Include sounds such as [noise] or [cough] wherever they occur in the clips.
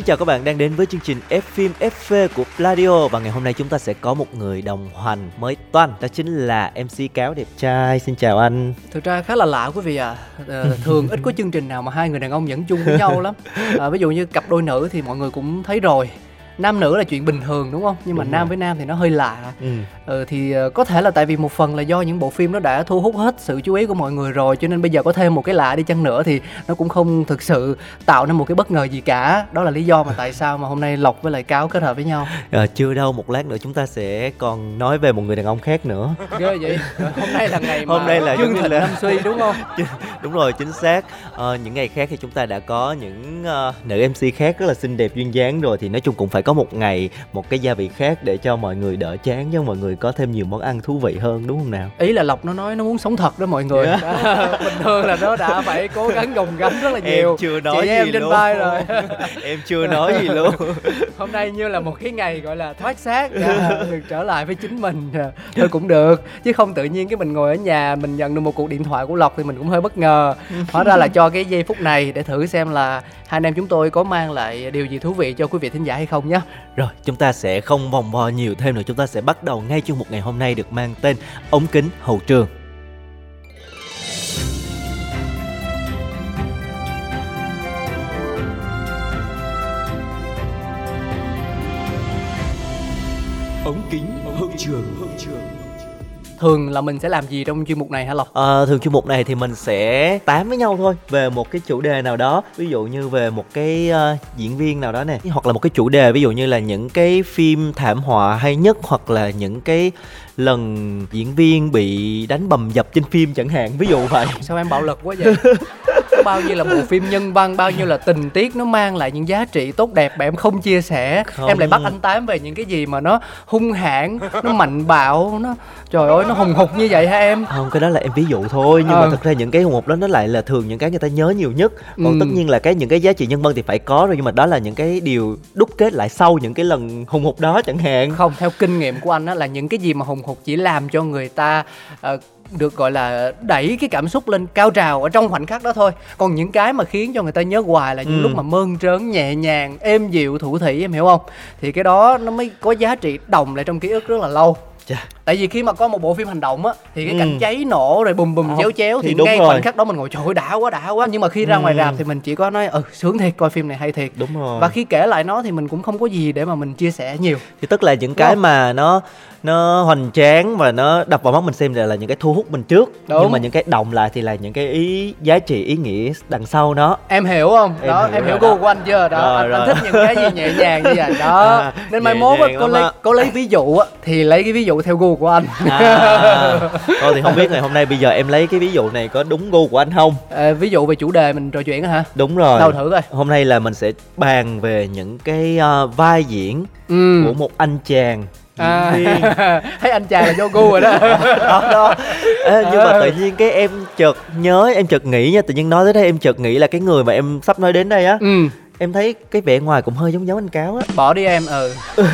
Xin chào các bạn đang đến với chương trình F phim FV của Pladio và ngày hôm nay chúng ta sẽ có một người đồng hành mới toan đó chính là MC Cáo đẹp trai. Xin chào anh. thực ra khá là lạ quý vị à Ờ, thường ít có chương trình nào mà hai người đàn ông dẫn chung với nhau lắm à, [laughs] ví dụ như cặp đôi nữ thì mọi người cũng thấy rồi nam nữ là chuyện bình thường đúng không nhưng mà Đúng nam rồi. với nam thì nó hơi lạ Ừ. ừ, thì ờ, có thể là tại vì một phần là do những bộ phim nó đã thu hút hết sự chú ý của mọi người rồi cho nên bây giờ có thêm một cái lạ đi chăng nữa thì nó cũng không thực sự tạo nên một cái bất ngờ gì cả đó là lý do mà tại sao mà hôm nay lộc với lại cáo kết hợp với nhau À, [laughs] chưa đâu một lát nữa chúng ta sẽ còn nói về một người đàn ông khác nữa. [laughs] ghê vậy hôm nay là ngày [laughs] mà Hôm nay là chương thịnh là- năm suy đúng không Đúng rồi chính xác. Ờ, những ngày khác thì chúng ta đã có những ờ, nữ MC khác rất là xinh đẹp duyên dáng rồi thì nói chung cũng phải có một ngày một cái gia vị khác để cho mọi người đỡ chán cho mọi người có thêm nhiều món ăn thú vị hơn đúng không nào? ý là lộc nó nói nó muốn sống thật đó mọi người. Bình thường là nó đã phải cố gắng gồng gánh rất là nhiều. Em chưa nói chị gì em trên luôn. vai rồi. [laughs] Em chưa nói gì luôn. [laughs] hôm nay như là một cái ngày gọi là thoát xác à, được trở lại với chính mình à, thôi cũng được chứ không tự nhiên cái mình ngồi ở nhà mình nhận được một cuộc điện thoại của lộc thì mình cũng hơi bất ngờ. Hóa ra là cho cái giây phút này để thử xem là hai anh em chúng tôi có mang lại điều gì thú vị cho quý vị thính giả hay không nhé Rồi, chúng ta sẽ không vòng vo nhiều thêm nữa, chúng ta sẽ bắt đầu ngay chương mục ngày hôm nay được mang tên ống kính hậu trường. ống kính hậu trường hậu trường thường là mình sẽ làm gì trong chuyên mục này hả lộc Ờ, thường chương mục này thì mình sẽ tám với nhau thôi về một cái chủ đề nào đó, ví dụ như về một cái ờ, diễn viên nào đó nè, hoặc là một cái chủ đề ví dụ như là những cái phim thảm họa hay nhất hoặc là những cái lần diễn viên bị đánh bầm dập trên phim chẳng hạn, ví dụ vậy. sao em bạo lực quá vậy [laughs] bao nhiêu là bộ phim nhân văn bao nhiêu là tình tiết nó mang lại những giá trị tốt đẹp mà em không chia sẻ Không. em lại bắt anh tám về những cái gì mà nó hung hãn nó mạnh bạo nó trời ơi nó hùng hục như vậy hả em Không, cái đó là em ví dụ thôi Nhưng Ờ. mà thực ra những cái hùng mục đó nó lại là thường những cái người ta nhớ nhiều nhất Còn Ừ. tất nhiên là cái những cái giá trị nhân văn thì phải có rồi Nhưng mà đó là những cái điều đúc kết lại sau những cái lần hùng hục đó chẳng hạn không theo kinh nghiệm của anh á là những cái gì mà hùng hục chỉ làm cho người ta ờ, được gọi là đẩy cái cảm xúc lên cao trào ở trong khoảnh khắc đó thôi còn những cái mà khiến cho người ta nhớ hoài là những Ừ. lúc mà mơn trớn nhẹ nhàng êm dịu thủ thỉ em hiểu không thì cái đó nó mới có giá trị đồng lại trong ký ức rất là lâu Chà. Tại vì khi mà có một bộ phim hành động á thì cái Ừ. cảnh cháy nổ rồi bùm bùm Ờ, chéo chéo thì thì, ngay rồi. khoảnh khắc đó mình ngồi trời ơi đã quá đã quá nhưng mà khi ra ngoài Ừ. rạp thì mình chỉ có nói ừ sướng thiệt coi phim này hay thiệt Đúng rồi và khi kể lại nó thì mình cũng không có gì để mà mình chia sẻ nhiều thì tức là những Đúng cái không? mà nó nó hoành tráng và nó đập vào mắt mình xem là, là những cái thu hút mình trước Đúng. nhưng mà những cái động lại thì là những cái ý giá trị ý nghĩa đằng sau nó em hiểu không Em đó hiểu em hiểu gu của anh chưa đó Rồi, anh, anh rồi. thích những cái gì nhẹ nhàng như vậy đó [laughs] À, nên mai mốt á, có lấy có lấy ví dụ á thì lấy cái ví dụ theo gu của anh. À, thôi thì không biết ngày hôm nay bây giờ em lấy cái ví dụ này có đúng gu của anh không? Ờ, ví dụ về chủ đề mình trò chuyện hả? Đúng rồi. Đâu thử coi. Hôm nay là mình sẽ bàn về những cái ờ, vai diễn ừ. của một anh chàng. À, [laughs] thấy anh chàng là vô gu rồi đó. [laughs] Đó đó. Ê, nhưng mà tự nhiên cái em chợt nhớ em chợt nghĩ nha tự nhiên nói tới đây em chợt nghĩ là cái người mà em sắp nói đến đây á ừ em thấy cái vẻ ngoài cũng hơi giống giống anh cáo á. Bỏ đi em ừ. [laughs]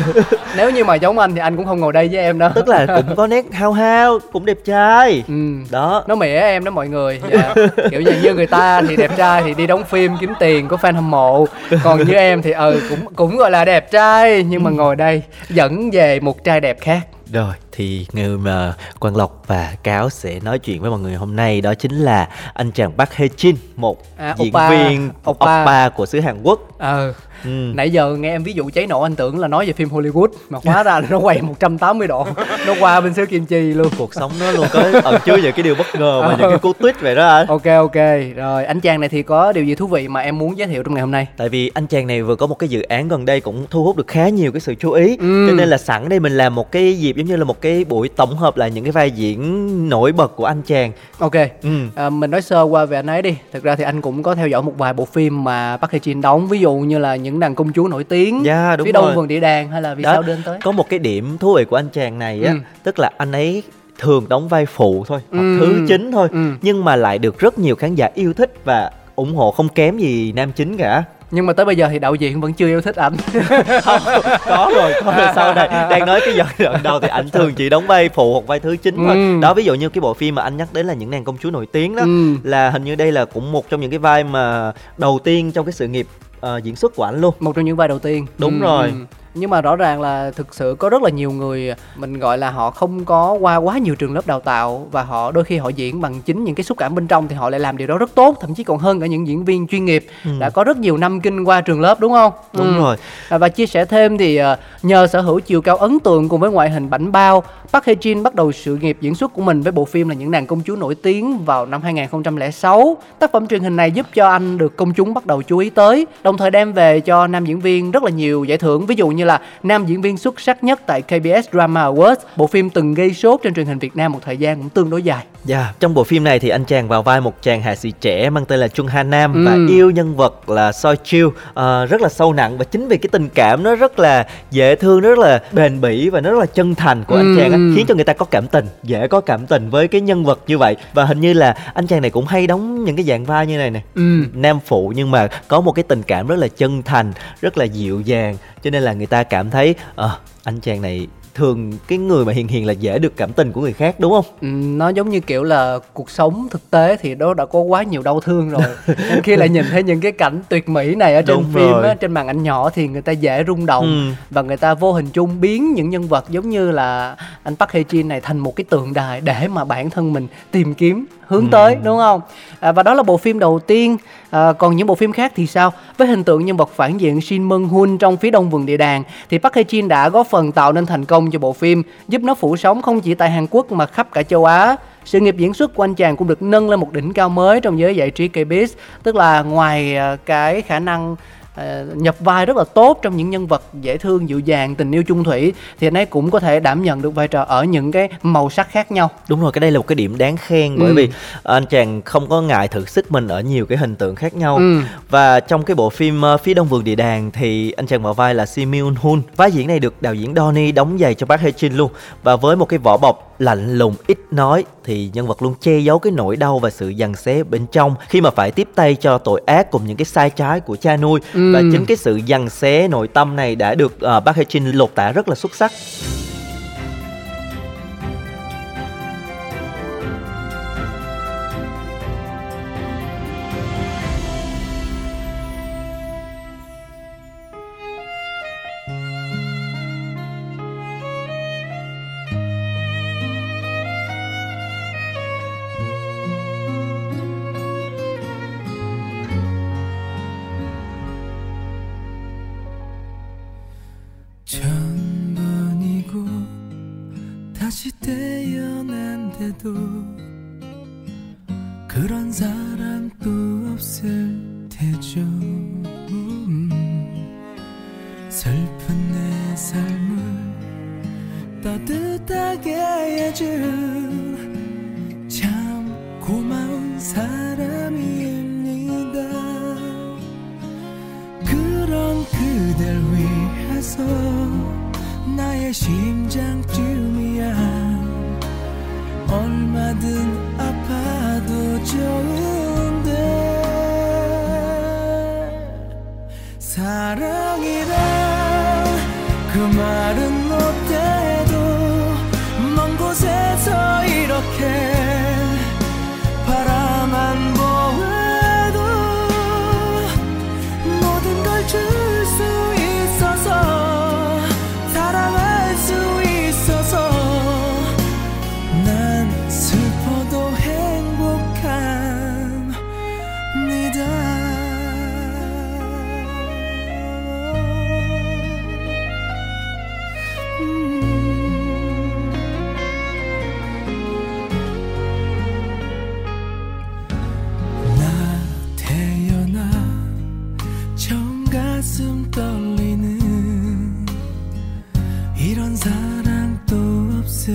Nếu như mà giống anh thì anh cũng không ngồi đây với em đâu. Tức là cũng có nét hao hao cũng đẹp trai. Ừ. Đó. Nó mỉa em đó mọi người. Dạ. kiểu như như người ta thì đẹp trai thì đi đóng phim kiếm tiền có fan hâm mộ. Còn như em thì ừ cũng cũng gọi là đẹp trai nhưng mà ngồi đây dẫn về một trai đẹp khác Rồi thì người mà Quang Lộc và Cáo sẽ nói chuyện với mọi người hôm nay đó chính là anh chàng Park Hae Jin, một À, diễn oppa. viên Oppa. oppa của xứ Hàn Quốc. ờ Ừ. nãy giờ nghe em ví dụ cháy nổ anh tưởng là nói về phim Hollywood mà hóa ra là nó quay 180 độ. Nó qua bên xứ kim chi luôn. Cuộc sống nó luôn có ẩn chứa những cái điều bất ngờ và những cái cú twist vậy đó anh. [laughs] Ok ok. Rồi anh chàng này thì có điều gì thú vị mà em muốn giới thiệu trong ngày hôm nay? Tại vì anh chàng này vừa có một cái dự án gần đây cũng thu hút được khá nhiều cái sự chú ý. Ừ. cho nên là sẵn đây mình làm một cái dịp giống như là một cái buổi tổng hợp lại những cái vai diễn nổi bật của anh chàng. Ok. Ừ. À, mình nói sơ qua về anh ấy đi. Thực ra thì anh cũng có theo dõi một vài bộ phim mà Park Hae Jin đóng. Ví dụ như là những nàng công chúa nổi tiếng Dạ, đúng phía đông vườn địa đàng hay là vì Đó, sao đến tới có một cái điểm thú vị của anh chàng này á Ừ. tức là anh ấy thường đóng vai phụ thôi hoặc Ừ. thứ chính thôi Ừ. nhưng mà lại được rất nhiều khán giả yêu thích và ủng hộ không kém gì nam chính cả nhưng mà tới bây giờ thì đạo diễn vẫn chưa yêu thích ảnh [laughs] không có rồi có rồi sau đây đang nói cái giai đoạn đầu thì anh thường chỉ đóng vai phụ hoặc vai thứ chính thôi Ừ. đó ví dụ như cái bộ phim mà anh nhắc đến là những nàng công chúa nổi tiếng đó Ừ. là hình như đây là cũng một trong những cái vai mà đầu tiên trong cái sự nghiệp ờ, diễn xuất của anh luôn. Một trong những vai đầu tiên. Đúng rồi. nhưng mà rõ ràng là thực sự có rất là nhiều người mình gọi là họ không có qua quá nhiều trường lớp đào tạo và họ đôi khi họ diễn bằng chính những cái xúc cảm bên trong thì họ lại làm điều đó rất tốt. Thậm chí còn hơn cả những diễn viên chuyên nghiệp đã có rất nhiều năm kinh qua trường lớp đúng không? Đúng Ừ. rồi. À, Và chia sẻ thêm thì ờ, nhờ sở hữu chiều cao ấn tượng cùng với ngoại hình bảnh bao, Park Hae Jin bắt đầu sự nghiệp diễn xuất của mình với bộ phim là những nàng công chúa nổi tiếng vào năm 2006. Tác phẩm truyền hình này giúp cho anh được công chúng bắt đầu chú ý tới, đồng thời đem về cho nam diễn viên rất là nhiều giải thưởng, ví dụ như là nam diễn viên xuất sắc nhất tại KBS Drama Awards. Bộ phim từng gây sốt trên truyền hình Việt Nam một thời gian cũng tương đối dài. Dạ, trong bộ phim này thì anh chàng vào vai một chàng hạ sĩ trẻ mang tên là Chung Ha Nam Ừ. và yêu nhân vật là Soi Chiêu Ờ, rất là sâu nặng và chính vì cái tình cảm nó rất là dễ thương, nó rất là bền bỉ và nó rất là chân thành của anh Ừ, chàng á, ừ. khiến cho người ta có cảm tình, dễ có cảm tình với cái nhân vật như vậy và hình như là anh chàng này cũng hay đóng những cái dạng vai như này nè. Ừ. Nam phụ nhưng mà có một cái tình cảm rất là chân thành, rất là dịu dàng cho nên là người ta cảm thấy ờ, anh chàng này thường cái người mà hiền hiền là dễ được cảm tình của người khác đúng không? Ừ, nó giống như kiểu là cuộc sống thực tế thì đó đã có quá nhiều đau thương rồi [laughs] nên khi lại nhìn thấy những cái cảnh tuyệt mỹ này ở trên Đúng phim rồi. á, trên màn ảnh nhỏ thì người ta dễ rung động Ừ. và người ta vô hình chung biến những nhân vật giống như là anh Park Hae Jin này thành một cái tượng đài để mà bản thân mình tìm kiếm hướng Ừ. tới đúng không? À, và đó là bộ phim đầu tiên. À, còn những bộ phim khác thì sao? Với hình tượng nhân vật phản diện Shin Mung Hun trong phía đông vườn địa đàng thì Park Hae Jin đã góp phần tạo nên thành công cho bộ phim giúp nó phủ sóng không chỉ tại Hàn Quốc mà khắp cả châu Á. Sự nghiệp diễn xuất của anh chàng cũng được nâng lên một đỉnh cao mới trong giới giải trí KBS tức là ngoài à, cái khả năng nhập vai rất là tốt trong những nhân vật dễ thương dịu dàng tình yêu chung thủy thì anh ấy cũng có thể đảm nhận được vai trò ở những cái màu sắc khác nhau Đúng rồi, cái đây là một cái điểm đáng khen bởi Ừ. vì anh chàng không có ngại thử sức mình ở nhiều cái hình tượng khác nhau. Ừ. Và trong cái bộ phim ờ, Phía Đông Vườn Địa Đàng thì anh chàng vào vai là Si Myun Hun. Vai diễn này được đạo diễn Donnie đóng giày cho Park Hae Jin luôn. Và với một cái vỏ bọc lạnh lùng ít nói thì nhân vật luôn che giấu cái nỗi đau và sự giằng xé bên trong khi mà phải tiếp tay cho tội ác cùng những cái sai trái của cha nuôi Ừ. và chính cái sự giằng xé nội tâm này đã được uh, Park Hae Jin lột tả rất là xuất sắc. 슬픈 내 삶을 따뜻하게 해준 참 고마운 사람입니다. 그런 그댈 위해서 나의 심장쯤이야. 얼마든 아파도 좋은데 사랑이란 그 말은 못해도 먼 곳에서 이렇게 가슴 떨리는 이런 사랑 또 없을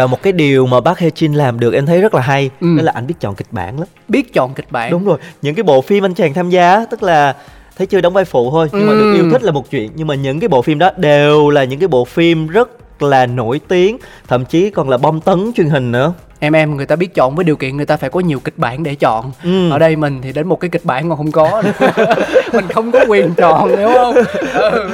và một cái điều mà bác Hye Jin làm được em thấy rất là hay Ừ. đó là anh biết chọn kịch bản lắm biết chọn kịch bản đúng rồi những cái bộ phim anh chàng tham gia tức là thấy chưa đóng vai phụ thôi nhưng mà được Ừ. yêu thích là một chuyện nhưng mà những cái bộ phim đó đều là những cái bộ phim rất là nổi tiếng thậm chí còn là bom tấn truyền hình nữa em em người ta biết chọn với điều kiện người ta phải có nhiều kịch bản để chọn. Ừ. ở đây mình thì đến một cái kịch bản còn không có. [laughs] Mình không có quyền chọn hiểu không? Ừ.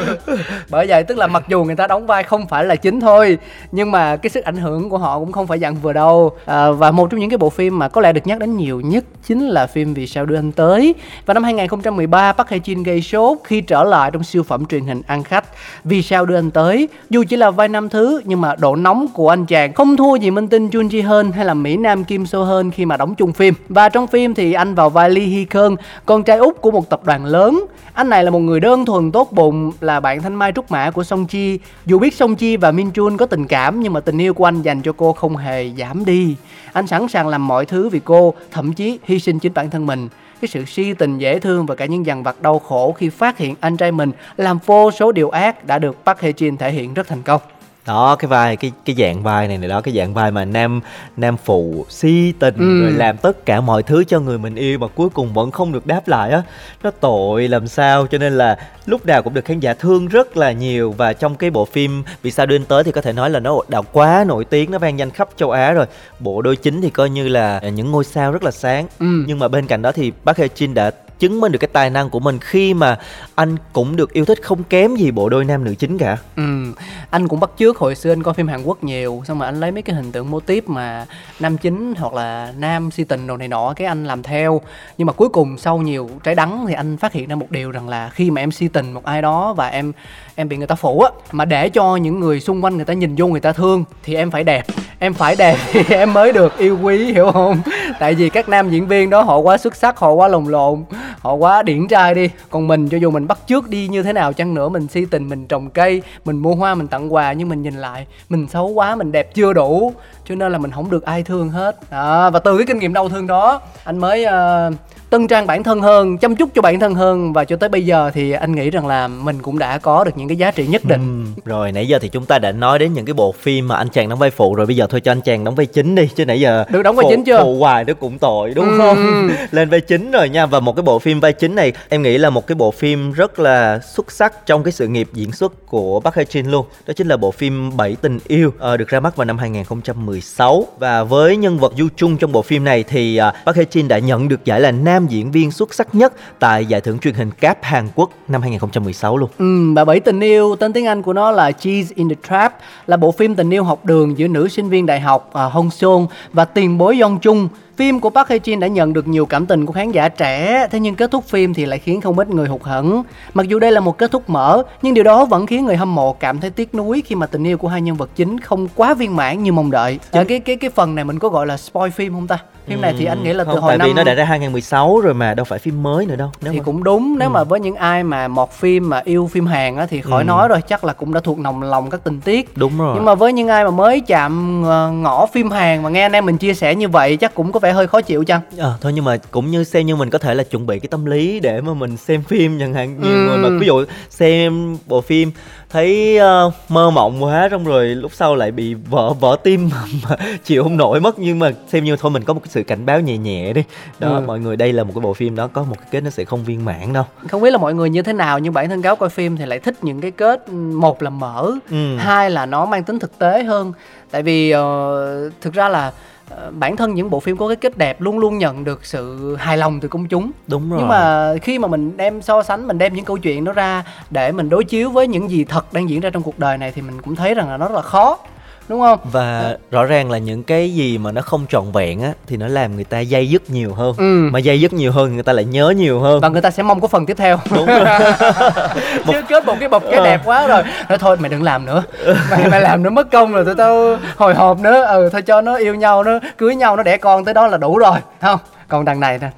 bởi vậy tức là mặc dù người ta đóng vai không phải là chính thôi nhưng mà cái sức ảnh hưởng của họ cũng không phải dặn vừa đâu. À, và một trong những cái bộ phim mà có lẽ được nhắc đến nhiều nhất chính là phim vì sao đưa anh tới. Và năm 2013 Park Hae Jin gây sốt khi trở lại trong siêu phẩm truyền hình ăn khách. Vì sao đưa anh tới? Dù chỉ là vai nam thứ nhưng mà độ nóng của anh chàng không thua gì minh tinh Jun Ji Hoon hay là mỹ nam Kim So Hơn khi mà đóng chung phim? Và trong phim thì anh vào vai Lee Hee Keun con trai út của một tập đoàn lớn. Anh này là một người đơn thuần tốt bụng, là bạn thanh mai trúc mã của Song Chi. Dù biết Song Chi và Min Jun có tình cảm, nhưng mà tình yêu của anh dành cho cô không hề giảm đi. Anh sẵn sàng làm mọi thứ vì cô, thậm chí hy sinh chính bản thân mình. Cái sự si tình dễ thương và cả những dằn vặt đau khổ khi phát hiện anh trai mình làm vô số điều ác đã được Park Hae Jin thể hiện rất thành công đó cái vai cái cái dạng vai này này đó cái dạng vai mà nam nam phụ si tình Ừ. rồi làm tất cả mọi thứ cho người mình yêu mà cuối cùng vẫn không được đáp lại á nó tội làm sao cho nên là lúc nào cũng được khán giả thương rất là nhiều và trong cái bộ phim vì sao anh tới thì có thể nói là nó đã quá nổi tiếng nó vang danh khắp châu Á rồi bộ đôi chính thì coi như là những ngôi sao rất là sáng Ừ. nhưng mà bên cạnh đó thì Park Hae Jin đã chứng minh được cái tài năng của mình khi mà anh cũng được yêu thích không kém gì bộ đôi nam nữ chính cả. Ừ, anh cũng bắt chước hồi xưa anh coi phim Hàn Quốc nhiều xong mà anh lấy mấy cái hình tượng mô típ mà nam chính hoặc là nam si tình đồ này nọ cái anh làm theo. Nhưng mà cuối cùng sau nhiều trái đắng thì anh phát hiện ra một điều rằng là khi mà em si tình một ai đó và em em bị người ta phủ á mà để cho những người xung quanh người ta nhìn vô người ta thương thì em phải đẹp. Em phải đẹp [laughs] thì em mới được yêu quý hiểu không? Tại vì các nam diễn viên đó họ quá xuất sắc họ quá lồng lộn họ quá điển trai đi. Còn mình cho dù mình bắt trước đi như thế nào chăng nữa mình si tình mình trồng cây mình mua hoa mình tặng quà nhưng mình nhìn lại mình xấu quá mình đẹp chưa đủ. Cho nên là mình không được ai thương hết. À, và từ cái kinh nghiệm đau thương đó anh mới uh, tân trang bản thân hơn chăm chút cho bản thân hơn. Và cho tới bây giờ thì anh nghĩ rằng là mình cũng đã có được những cái giá trị nhất định. Ừ, rồi nãy giờ thì chúng ta đã nói đến những cái bộ phim mà anh chàng đóng vai phụ. Rồi bây giờ thôi cho anh chàng đóng vai chính đi chứ nãy giờ Được đóng vai phụ, chính chưa? phụ hoài nó cũng tội đúng Ừ, không? [laughs] Lên vai chính rồi nha. Và một cái bộ phim vai chính này em nghĩ là một cái bộ phim rất là xuất sắc trong cái sự nghiệp diễn xuất của Park Hae Jin luôn. Đó chính là bộ phim Bảy tình yêu ờ, được ra mắt vào năm 2016 và với nhân vật Du Chung trong bộ phim này thì uh, Park Hae Jin đã nhận được giải là nam nam diễn viên xuất sắc nhất tại giải thưởng truyền hình Cáp Hàn Quốc năm 2016 luôn Ừ, và bảy tình yêu tên tiếng Anh của nó là Cheese in the Trap là bộ phim tình yêu học đường giữa nữ sinh viên đại học uh, Hong Seon và tiền bối Yong Chung. Phim của Park Hae Jin đã nhận được nhiều cảm tình của khán giả trẻ, thế nhưng kết thúc phim thì lại khiến không ít người hụt hẫng. Mặc dù đây là một kết thúc mở, nhưng điều đó vẫn khiến người hâm mộ cảm thấy tiếc nuối khi mà tình yêu của hai nhân vật chính không quá viên mãn như mong đợi. À, cái cái cái phần này mình có gọi là spoil phim không ta? Phim này thì anh nghĩ là từ không, hồi tại năm vì nó đã ra 2016 rồi mà đâu phải phim mới nữa đâu nếu thì mà... cũng đúng nếu mà với những ai mà một phim mà yêu phim Hàn á thì khỏi nói rồi chắc là cũng đã thuộc nồng lòng các tình tiết đúng rồi nhưng mà với những ai mà mới chạm ờ, ngõ phim Hàn mà nghe anh em mình chia sẻ như vậy chắc cũng có vẻ vẻ hơi khó chịu chăng Ờ, thôi nhưng mà cũng như xem như mình có thể là chuẩn bị cái tâm lý để mà mình xem phim chẳng hạn nhiều Ừ. người mà ví dụ xem bộ phim thấy ờ, mơ mộng quá xong rồi lúc sau lại bị vỡ vỡ tim mà chịu không nổi mất nhưng mà xem như thôi mình có một cái sự cảnh báo nhẹ nhẹ đi đó Ừ. mọi người đây là một cái bộ phim đó có một cái kết nó sẽ không viên mãn đâu không biết là mọi người như thế nào nhưng bản thân cáo coi phim thì lại thích những cái kết ừ, một là mở Ừ. hai là nó mang tính thực tế hơn tại vì ờ, thực ra là bản thân những bộ phim có cái kết đẹp luôn luôn nhận được sự hài lòng từ công chúng. Đúng rồi. nhưng mà khi mà mình đem so sánh mình đem những câu chuyện đó ra để mình đối chiếu với những gì thật đang diễn ra trong cuộc đời này thì mình cũng thấy rằng là nó rất là khó đúng không? Và rõ ràng là những cái gì mà nó không trọn vẹn á thì nó làm người ta dây dứt nhiều hơn. Ừ. mà dây dứt nhiều hơn người ta lại nhớ nhiều hơn. Và người ta sẽ mong có phần tiếp theo. Đúng rồi. [laughs] Chứ kết một cái bọc cái Ờ. đẹp quá rồi. Nói thôi mày đừng làm nữa. Mày mày làm nữa mất công rồi tụi tao hồi hộp nữa. Ừ thôi cho nó yêu nhau nó cưới nhau nó đẻ con tới đó là đủ rồi. Không? Còn đằng này nè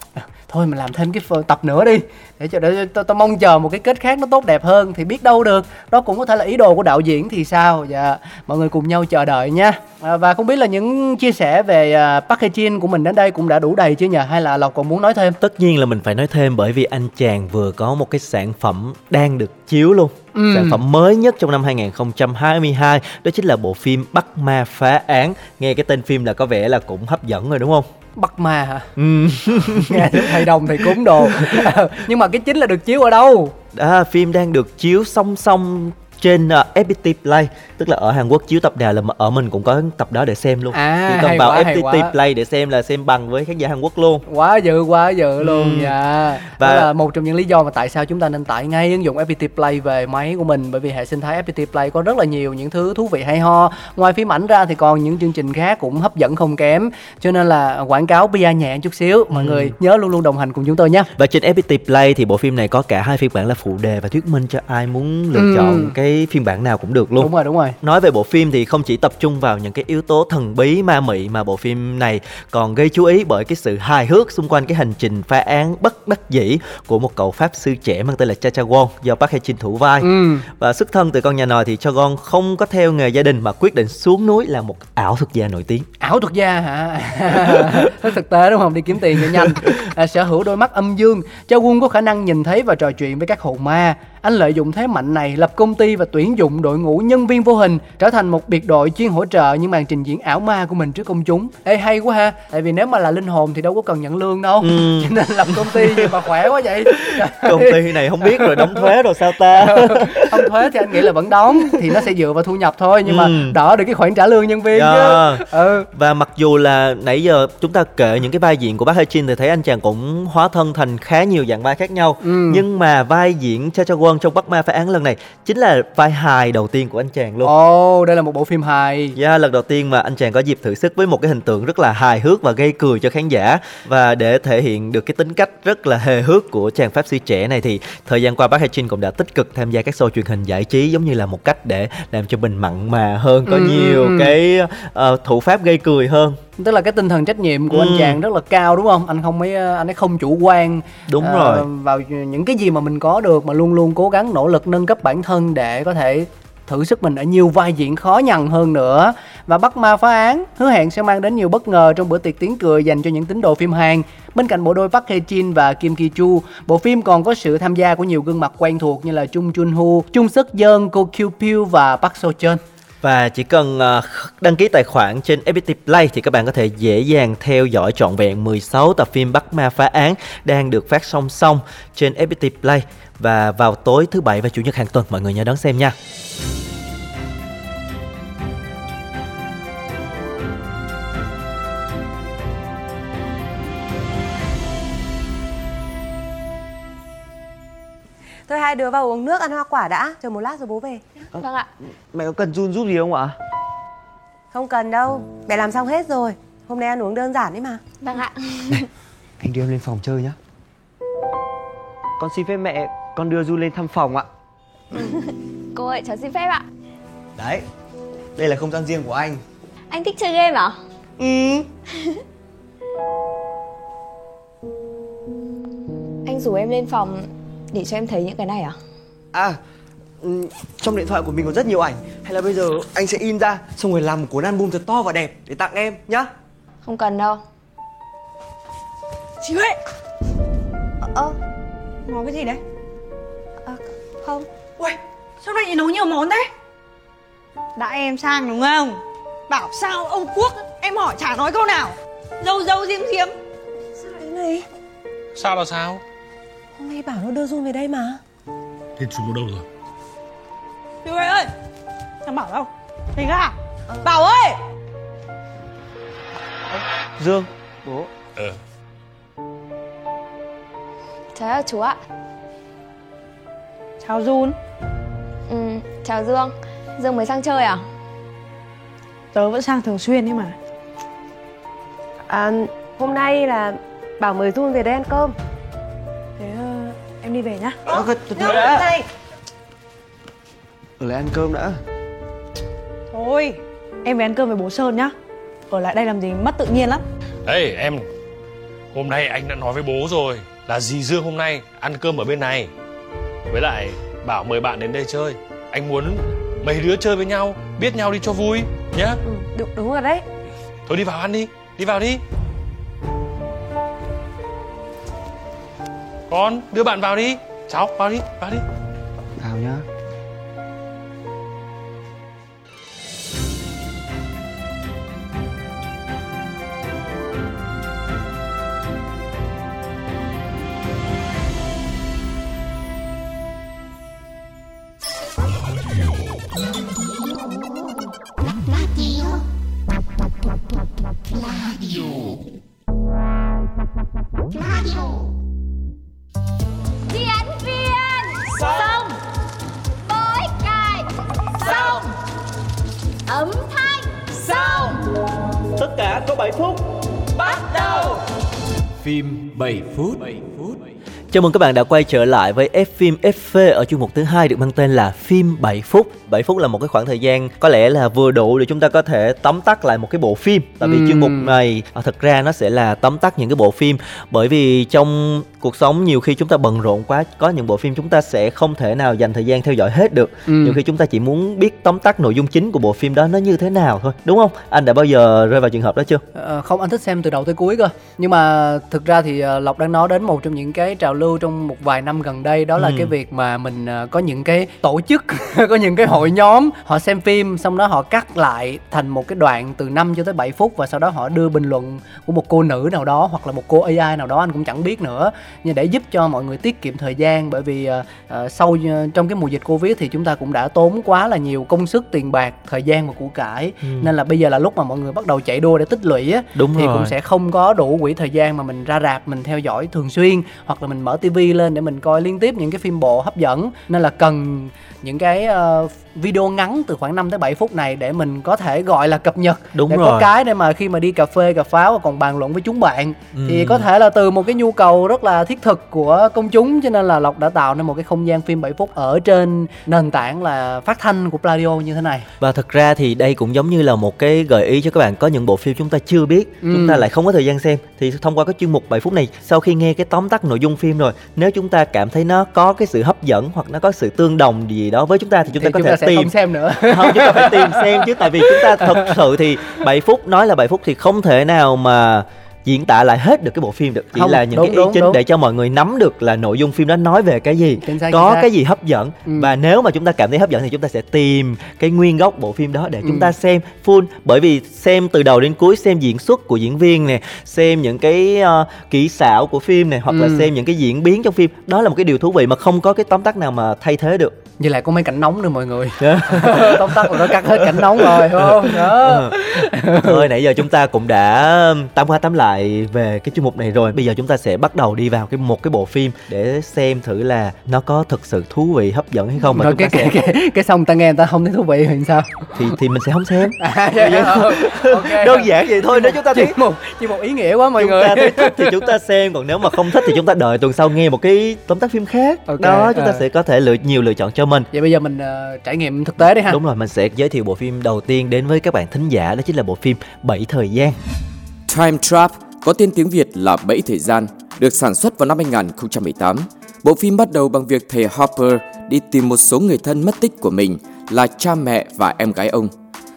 thôi mình làm thêm cái phần tập nữa đi. Để cho để tao tao mong chờ một cái kết khác nó tốt đẹp hơn thì biết đâu được. Đó cũng có thể là ý đồ của đạo diễn thì sao? Dạ mọi người cùng nhau chờ đợi nha. À, và không biết là những chia sẻ về à, Park Hae Jin của mình đến đây cũng đã đủ đầy chưa nhờ hay là lộc còn muốn nói thêm? Tất nhiên là mình phải nói thêm bởi vì anh chàng vừa có một cái sản phẩm đang được chiếu luôn. Ừ. sản phẩm mới nhất trong năm 2022 đó chính là bộ phim Bắt Ma Phá Án. Nghe cái tên phim là có vẻ là cũng hấp dẫn rồi đúng không bắt ma hả? Ừ. [laughs] nghe thầy đồng thầy cúng đồ. [laughs] Nhưng mà cái chính là được chiếu ở đâu? À, phim đang được chiếu song song trên uh, FPT Play tức là ở Hàn Quốc chiếu tập nào là ở mình cũng có tập đó để xem luôn À, chỉ cần vào quá, FPT quá. Play để xem là xem bằng với khán giả Hàn Quốc luôn quá dữ quá dữ luôn Ừ. dạ Và- đó là một trong những lý do mà tại sao chúng ta nên tải ngay ứng dụng FPT Play về máy của mình bởi vì hệ sinh thái FPT Play có rất là nhiều những thứ thú vị hay ho ngoài phim ảnh ra thì còn những chương trình khác cũng hấp dẫn không kém cho nên là quảng cáo PR nhẹ chút xíu mọi Ừ. người nhớ luôn luôn đồng hành cùng chúng tôi nhé và trên FPT Play thì bộ phim này có cả hai phiên bản là phụ đề và thuyết minh cho ai muốn lựa Ừ. chọn cái phiên bản nào cũng được luôn. Đúng rồi đúng rồi. Nói về bộ phim thì không chỉ tập trung vào những cái yếu tố thần bí ma mị mà bộ phim này còn gây chú ý bởi cái sự hài hước xung quanh cái hành trình phá án bất đắc dĩ của một cậu pháp sư trẻ mang tên là Cha Cha Won do Park Hae Jin thủ vai. ừ. Và xuất thân từ con nhà nòi thì Chagon không có theo nghề gia đình mà quyết định xuống núi là một ảo thuật gia nổi tiếng. ảo thuật gia hả? [laughs] Rất thực tế đúng không? Đi kiếm tiền cho nhanh. À, sở hữu đôi mắt âm dương. Cho quân có khả năng nhìn thấy và trò chuyện với các hồn ma anh lợi dụng thế mạnh này lập công ty và tuyển dụng đội ngũ nhân viên vô hình trở thành một biệt đội chuyên hỗ trợ những màn trình diễn ảo ma của mình trước công chúng ê hay quá ha tại vì nếu mà là linh hồn thì đâu có cần nhận lương đâu Ừ. [laughs] cho nên lập công ty gì mà khỏe quá vậy [laughs] Công ty này không biết rồi đóng thuế rồi sao ta? [laughs] không thuế thì anh nghĩ là vẫn đóng thì nó sẽ dựa vào thu nhập thôi nhưng mà Ừ. đỡ được cái khoản trả lương nhân viên Yeah. chứ ừ Và mặc dù là nãy giờ chúng ta kể những cái vai diễn của bác Hae Jin thì thấy anh chàng cũng hóa thân thành khá nhiều dạng vai khác nhau. Ừ. Nhưng mà vai diễn Cha Cha Won trong Bắc Ma phá án lần này chính là vai hài đầu tiên của anh chàng luôn. ồ đây là một bộ phim hài Yeah, lần đầu tiên mà anh chàng có dịp thử sức với một cái hình tượng rất là hài hước và gây cười cho khán giả và để thể hiện được cái tính cách rất là hề hước của chàng pháp sư trẻ này thì thời gian qua bác Hae Jin cũng đã tích cực tham gia các show truyền hình giải trí giống như là một cách để làm cho mình mặn mà hơn có Ừ, nhiều ừ. cái ờ, thủ pháp gây cười hơn tức là cái tinh thần trách nhiệm của Ừ. anh chàng rất là cao đúng không? Anh không mấy anh ấy không chủ quan. Đúng ờ, rồi. vào những cái gì mà mình có được mà luôn luôn cố gắng nỗ lực nâng cấp bản thân để có thể thử sức mình ở nhiều vai diễn khó nhằn hơn nữa. Và bắt ma phá án hứa hẹn sẽ mang đến nhiều bất ngờ trong bữa tiệc tiếng cười dành cho những tín đồ phim Hàn. Bên cạnh bộ đôi Park Hae Jin và Kim Ki Chu bộ phim còn có sự tham gia của nhiều gương mặt quen thuộc như là Chung Chun Ho Chung Seok Yeon Ko Kyu Pil và Park Seo Joon và chỉ cần ờ, đăng ký tài khoản trên FPT Play thì các bạn có thể dễ dàng theo dõi trọn vẹn 16 tập phim Bắt Ma Phá Án đang được phát song song trên FPT Play và vào tối thứ bảy và chủ nhật hàng tuần, mọi người nhớ đón xem nha. Thôi hai đứa vào uống nước ăn hoa quả đã Chờ một lát rồi bố về Vâng ạ. Mẹ có cần run giúp gì không ạ? Không cần đâu Mẹ làm xong hết rồi Hôm nay ăn uống đơn giản đấy mà Vâng ạ. [laughs] Anh đưa em lên phòng chơi nhá Con xin phép mẹ Con đưa Du lên thăm phòng ạ [laughs] Cô ơi, cháu xin phép ạ. Đấy, đây là không gian riêng của anh Anh thích chơi game à? Ừ [laughs] Anh rủ em lên phòng để cho em thấy những cái này à? À, ừ, trong điện thoại của mình có rất nhiều ảnh. Hay là bây giờ anh sẽ in ra Xong rồi làm một cuốn album thật to và đẹp để tặng em nhá. Không cần đâu. Chị Huệ! Ờ. Nấu cái gì đấy? À, không. Ui Sao lại nấu nhiều món thế? Đã em sang đúng không? Bảo sao ông Quốc Em hỏi chả nói câu nào. Dâu dâu diếm diếm Sao lại thế này? Sao là sao Hôm nay bảo nó đưa Dung về đây mà. Thế chúng nó đâu rồi? Chị Huệ ơi Thằng Bảo đâu? Tỉnh à Bảo ơi! Dương Bố. Ờ. Chào chú ạ. Chào Jun. Ừ, Chào Dương. Dương mới sang chơi à? Tớ vẫn sang thường xuyên ấy mà. À hôm nay là Bảo mời Dung về đây ăn cơm em đi về nhá. Ờ, từ từ đã. này Ở lại ăn cơm đã. Thôi Em về ăn cơm với bố Sơn nhá. Ở lại đây làm gì mất tự nhiên lắm. Ê em Hôm nay anh đã nói với bố rồi Là dì Dương hôm nay ăn cơm ở bên này. Với lại bảo mời bạn đến đây chơi. Anh muốn mấy đứa chơi với nhau Biết nhau đi cho vui nhá. Ừ, đúng, đúng rồi đấy. Thôi đi vào ăn đi Đi vào đi Con đưa bạn vào đi. Cháu vào đi Vào đi. Âm thanh Xong tất cả có 7 phút. Bắt đầu. Phim 7 phút 7 phút Chào mừng các bạn đã quay trở lại với F phim FV ở chuyên mục thứ hai được mang tên là phim 7 phút. 7 phút là một cái khoảng thời gian có lẽ là vừa đủ để chúng ta có thể tóm tắt lại một cái bộ phim. Tại vì Ừm. chuyên mục này à, thực ra nó sẽ là tóm tắt những cái bộ phim bởi vì trong cuộc sống nhiều khi chúng ta bận rộn quá, có những bộ phim chúng ta sẽ không thể nào dành thời gian theo dõi hết được. Ừm. Nhiều khi chúng ta chỉ muốn biết tóm tắt nội dung chính của bộ phim đó nó như thế nào thôi, đúng không? Anh đã bao giờ rơi vào trường hợp đó chưa? Ờ, không anh thích xem từ đầu tới cuối cơ nhưng mà thực ra thì ờ, lộc đang nói đến một trong những cái trào lưu trong một vài năm gần đây đó là Ừ. cái việc mà mình ờ, có những cái tổ chức [laughs] có những cái hội nhóm họ xem phim xong đó họ cắt lại thành một cái đoạn từ 5 cho tới 7 phút và sau đó họ đưa bình luận của một cô nữ nào đó hoặc là một cô AI nào đó anh cũng chẳng biết nữa nhưng để giúp cho mọi người tiết kiệm thời gian bởi vì ờ, sau trong cái mùa dịch covid thì chúng ta cũng đã tốn quá là nhiều công sức tiền bạc thời gian và của cải Ừ. nên là bây giờ là lúc mà mọi người bắt đầu chạy đua để tích lũy á Đúng thì rồi. cũng sẽ không có đủ quỹ thời gian mà mình ra rạp mình theo dõi thường xuyên hoặc là mình mở tivi lên để mình coi liên tiếp những cái phim bộ hấp dẫn. Nên là cần những cái ờ, video ngắn từ khoảng 5 tới 7 phút này để mình có thể gọi là cập nhật Đúng để có rồi. cái để mà khi mà đi cà phê cà pháo và còn bàn luận với chúng bạn thì Ừ. có thể là từ một cái nhu cầu rất là thiết thực của công chúng cho nên là Lộc đã tạo nên một cái không gian phim 7 phút ở trên nền tảng là phát thanh của Pladio như thế này Và thật ra thì đây cũng giống như là một cái gợi ý cho các bạn có những bộ phim chúng ta chưa biết, Ừ. chúng ta lại không có thời gian xem thì thông qua cái chuyên mục 7 phút này sau khi nghe cái tóm tắt nội dung phim rồi, nếu chúng ta cảm thấy nó có cái sự hấp dẫn hoặc nó có sự tương đồng gì đó. Với chúng ta thì chúng thì ta có chúng thể ta sẽ tìm không xem nữa. [laughs] Không chúng ta phải tìm [laughs] xem chứ. Tại vì chúng ta thật sự thì 7 phút nói là 7 phút thì không thể nào mà diễn tả lại hết được cái bộ phim được. Chỉ Không, là những đúng, cái ý đúng, chính đúng. để cho mọi người nắm được là nội dung phim đó nói về cái gì. Xác, có cái gì hấp dẫn. Ừ. và nếu mà chúng ta cảm thấy hấp dẫn thì chúng ta sẽ tìm cái nguyên gốc bộ phim đó để chúng Ừ. ta xem full. Bởi vì xem từ đầu đến cuối xem diễn xuất của diễn viên nè xem những cái ờ, kỹ xảo của phim này hoặc là Ừ. xem những cái diễn biến trong phim đó là một cái điều thú vị mà không có cái tóm tắt nào mà thay thế được Với lại có mấy cảnh nóng nữa mọi người. [laughs] Tóm tắt là nó cắt hết cảnh nóng rồi đúng không? [laughs] Đó. Thôi nãy giờ chúng ta cũng đã tám qua tám lại về cái chuyên mục này rồi. Bây giờ chúng ta sẽ bắt đầu đi vào cái một cái bộ phim Để xem thử là nó có thực sự thú vị hấp dẫn hay không. Mà rồi cái, cái, sẽ cái, cái xong ta nghe người ta không thấy thú vị thì sao? Thì thì mình sẽ không xem. [laughs] À, vậy hả? ok. Đơn giản vậy thôi nếu chúng ta thấy chỉ một chỉ một ý nghĩa quá mọi chúng người. ta thấy thích thì chúng ta xem còn nếu mà không thích thì chúng ta đợi tuần sau nghe một cái tóm tắt phim khác. Ok, đó chúng ta à. sẽ có thể lựa nhiều lựa chọn cho mình vậy bây giờ mình ờ, trải nghiệm thực tế đi ha đúng rồi mình sẽ giới thiệu bộ phim đầu tiên đến với các bạn thính giả đó chính là bộ phim bảy thời gian Time Trap có tên tiếng Việt là Bẫy Thời Gian, được sản xuất vào năm 2018. Bộ phim bắt đầu bằng việc thầy Hopper đi tìm một số người thân mất tích của mình là cha mẹ và em gái ông.